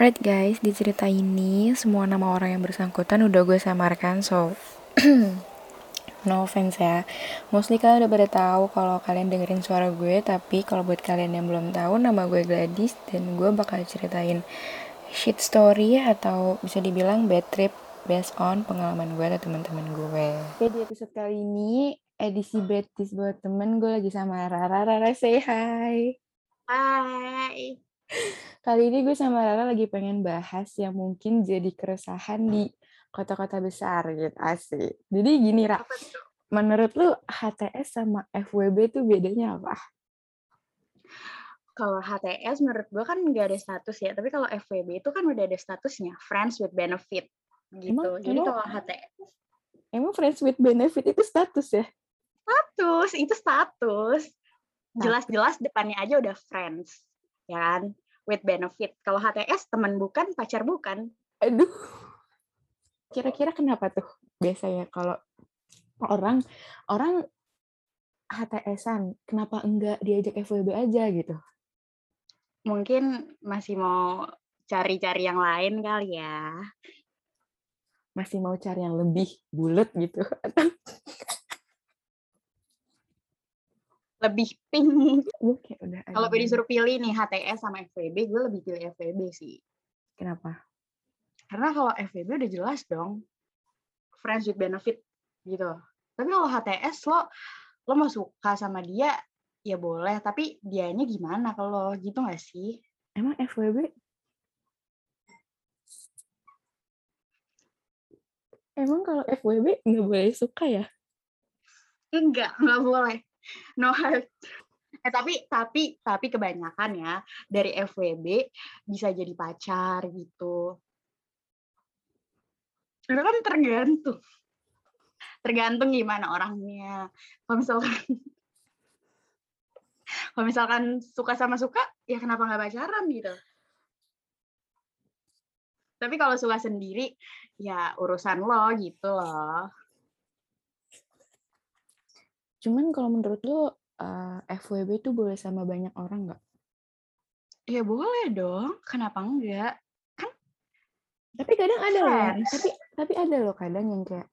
Alright guys, di cerita ini semua nama orang yang bersangkutan udah gue samarkan, so no offense ya. Mostly kalian udah pada tahu kalau kalian dengerin suara gue, tapi kalau buat kalian yang belum tahu, nama gue Gladys dan gue bakal ceritain shit story atau bisa dibilang bad trip based on pengalaman gue atau teman-teman gue. Oke, di episode kali ini edisi Betis buat temen gue lagi sama Rara. Rara say hi. Hai. Kali ini gue sama Rara lagi pengen bahas yang mungkin jadi keresahan di kota-kota besar gitu asik. Jadi gini Ra, menurut lu HTS sama FWB tuh bedanya apa? Kalau HTS menurut gue kan nggak ada status ya, tapi kalau FWB itu kan udah ada statusnya, friends with benefit gitu. Emang- Jadi kalau HTS Emang friends with benefit itu status ya? status itu status. Jelas-jelas depannya aja udah friends, ya kan? With benefit. Kalau HTS teman bukan, pacar bukan. Aduh. Kira-kira kenapa tuh biasanya kalau orang orang HTS-an kenapa enggak diajak FWB aja gitu? Mungkin masih mau cari-cari yang lain kali ya. Masih mau cari yang lebih bulat gitu. Lebih pink. Gue kayak udah Kalau gue disuruh pilih nih HTS sama FWB, gue lebih pilih FWB sih. Kenapa? Karena kalau FWB udah jelas dong, friends with benefit gitu. Tapi kalau HTS lo lo mau suka sama dia ya boleh, tapi dianya gimana kalau gitu nggak sih? Emang FWB? Emang kalau FWB nggak boleh suka ya? Enggak, nggak boleh. No hurt. Eh tapi tapi tapi kebanyakan ya dari FWB bisa jadi pacar gitu. Itu kan tergantung. Tergantung gimana orangnya. Kalau misalkan kalau misalkan suka sama suka, ya kenapa nggak pacaran gitu. Tapi kalau suka sendiri, ya urusan lo gitu loh. Cuman kalau menurut lu eh, FWB itu boleh sama banyak orang nggak? Ya boleh dong, kenapa enggak? Tapi kadang ada loh, tapi tapi ada loh kadang yang kayak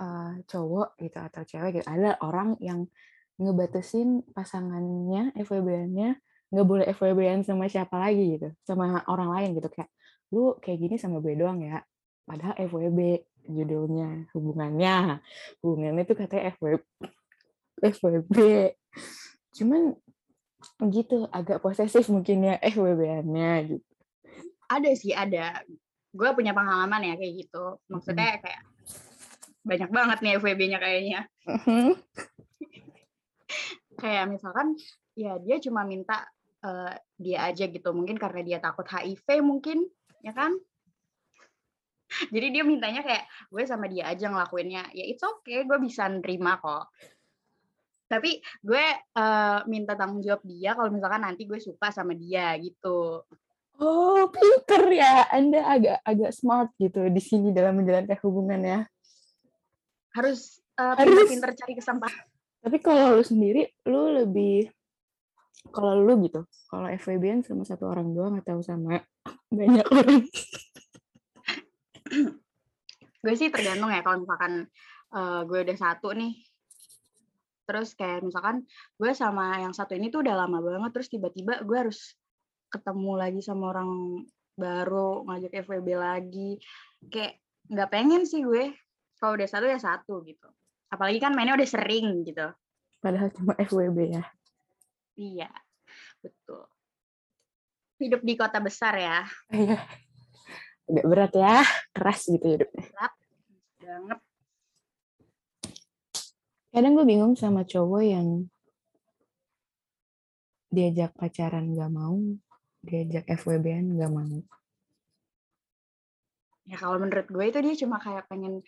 eh, cowok gitu atau cewek gitu. Ada orang yang ngebatasin pasangannya FWB-nya nggak boleh FWB-an sama siapa lagi gitu, sama orang lain gitu kayak lu kayak gini sama gue doang ya. Padahal FWB judulnya hubungannya hubungannya itu katanya FWB FWB cuman gitu agak posesif mungkin ya FWB-annya gitu Ada sih, ada. Gue punya pengalaman ya kayak gitu. Maksudnya kayak banyak banget nih FWB-nya kayaknya. Kayak misalkan ya dia cuma minta eh, dia aja gitu. Mungkin karena dia takut HIV mungkin, ya kan? Jadi dia mintanya kayak gue sama dia aja ngelakuinnya. Ya it's okay, gue bisa nerima kok. Tapi gue eh, minta tanggung jawab dia kalau misalkan nanti gue suka sama dia gitu. oh pinter ya anda agak agak smart gitu di sini dalam menjalankan hubungan ya Harus eh, Harus. pinter-pinter cari kesempatan. tapi kalau lu sendiri lu lebih kalau lu gitu kalau FWB-an sama satu orang doang atau sama banyak orang gue sih tergantung ya kalau misalkan eh, gue udah satu nih. Terus kayak misalkan gue sama yang satu ini tuh udah lama banget terus tiba-tiba gue harus ketemu lagi sama orang baru ngajak FWB lagi. Kayak nggak pengen sih gue kalau udah satu ya satu gitu. Apalagi kan mainnya udah sering gitu. Padahal cuma FWB ya. Iya betul. Hidup di kota besar ya. Iya. agak berat ya keras gitu hidupnya banget. Kadang gue bingung sama cowok yang diajak pacaran gak mau diajak FWB-an gak mau. Ya kalau menurut gue itu dia cuma kayak pengen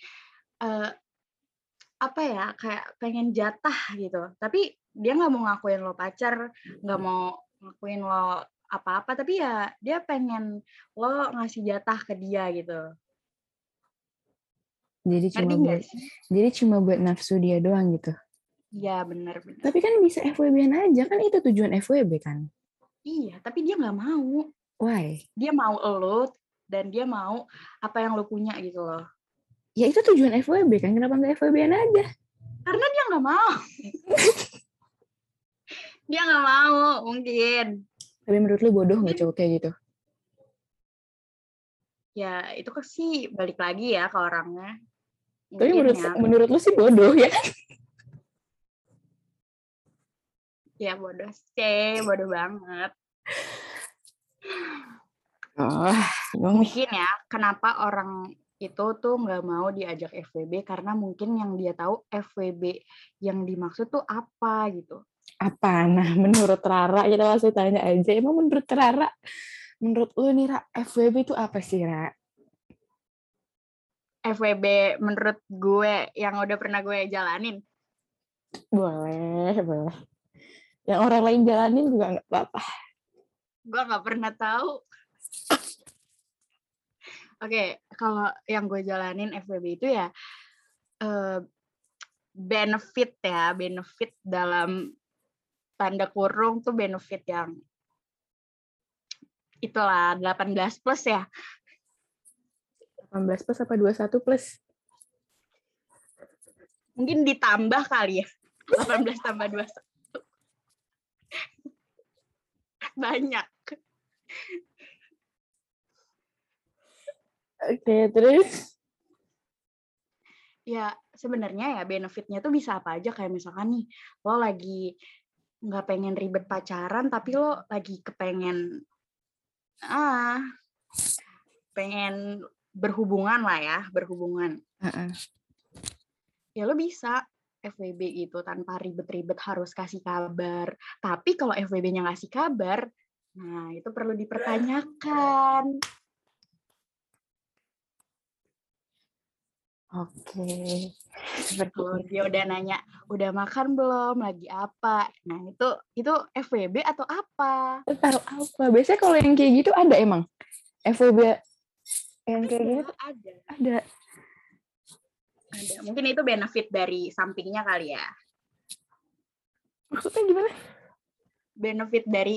eh, apa ya kayak pengen jatah gitu. Tapi dia nggak mau ngakuin lo pacar nggak mau ngakuin lo apa-apa. Tapi ya dia pengen lo ngasih jatah ke dia gitu jadi cuma ngerti nggak buat sih jadi cuma buat nafsu dia doang gitu iya benar benar tapi kan bisa FWB-an aja kan itu tujuan FWB kan iya tapi dia nggak mau Why? Dia mau lo dan dia mau apa yang lo punya gitu loh. Ya itu tujuan FWB kan, kenapa nggak FWB-an aja? Karena dia nggak mau. dia nggak mau mungkin. Tapi menurut lu bodoh nggak cowok kayak gitu? Ya itu kan sih balik lagi ya ke orangnya. Tapi Mungkin menurut ya, menurut lu sih bodoh ya? ya bodoh sih, bodoh banget. Oh. Mungkin ya, kenapa orang itu tuh nggak mau diajak FWB karena mungkin yang dia tahu FWB yang dimaksud tuh apa gitu. apa? Nah, menurut Rara, kita langsung tanya aja. Emang menurut Rara, menurut lu nih, Ra, FWB itu apa sih, Ra? FWB menurut gue yang udah pernah gue jalanin. Boleh, boleh. Yang orang lain jalanin juga nggak apa-apa. Gue nggak pernah tahu. Oke, kalau yang gue jalanin FWB itu ya eh, benefit ya, benefit dalam tanda kurung tuh benefit yang itulah 18 plus ya. 18 plus apa 21 plus? Mungkin ditambah kali ya. 18 tambah 21. Banyak. Oke, terus? Ya, sebenarnya ya benefitnya tuh bisa apa aja kayak misalkan nih lo lagi nggak pengen ribet pacaran tapi lo lagi kepengen ah pengen berhubungan lah ya, berhubungan. Heeh. Ya lo bisa FWB gitu tanpa ribet-ribet harus kasih kabar. Tapi kalau FWB-nya ngasih kabar, nah itu perlu dipertanyakan. Oke. Seperti Kalau itu. dia udah nanya, udah makan belum, lagi apa? Nah itu itu FWB atau apa? Tahu apa? Biasanya kalau yang kayak gitu ada emang? FWB yang kayak Ada, gitu ada, ada. ada. Mungkin itu benefit dari sampingnya kali ya. Maksudnya gimana? Benefit dari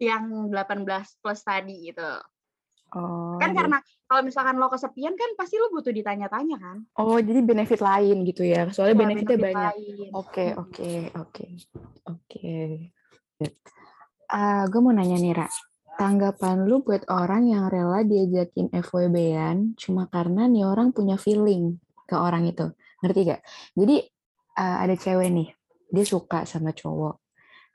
yang 18 plus tadi gitu. Oh, Kan karena kalau misalkan lo kesepian kan pasti lo butuh ditanya-tanya kan. oh jadi benefit lain gitu ya. Soalnya Ya, benefitnya benefit banyak. Oke, oke, oke. Oke. Ah, gue mau nanya nih, Ra. Tanggapan lu buat orang yang rela diajakin FWB-an cuma karena nih orang punya feeling ke orang itu. Ngerti gak? Jadi ah, ada cewek nih, dia suka sama cowok.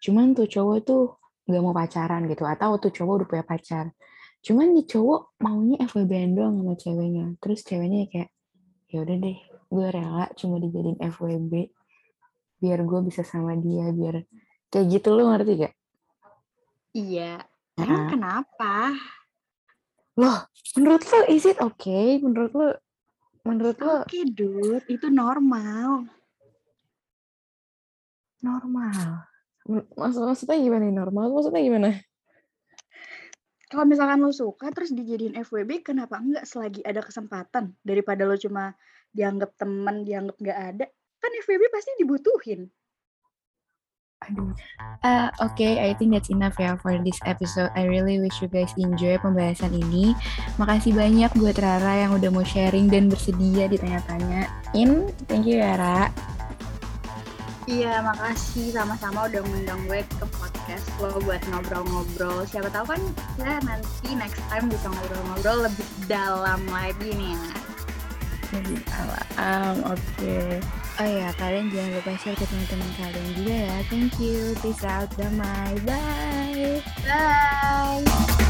Cuman tuh cowok tuh gak mau pacaran gitu. Atau tuh cowok udah punya pacar. Cuman nih cowok maunya FWB-an doang sama ceweknya. Terus ceweknya kayak, ya udah deh, gue rela cuma dijadiin FWB biar gue bisa sama dia biar kayak gitu lu ngerti gak? Iya. Emang Nah, kenapa? loh menurut lu is it okay? Menurut lu menurut lu Oke, dude, itu normal. normal? Maksud, maksudnya gimana nih normal? Maksudnya gimana? Kalau misalkan lo suka terus dijadiin FWB, kenapa enggak selagi ada kesempatan daripada lo cuma dianggap teman, dianggap nggak ada? Kan FWB pasti dibutuhin. Uh, Oke, I think that's enough ya for this episode. I really wish you guys enjoy pembahasan ini. Makasih banyak buat Rara yang udah mau sharing dan bersedia ditanya-tanyain. Thank you ya, Ra. Iya, makasih sama-sama udah ngundang gue ke podcast lo buat ngobrol-ngobrol. Siapa tahu kan ya nanti next time bisa ngobrol-ngobrol lebih dalam lagi nih. Lebih alam, oke. Oh ya, kalian jangan lupa share ke teman-teman kalian juga ya. Thank you. Peace out. Damai. Bye. Bye!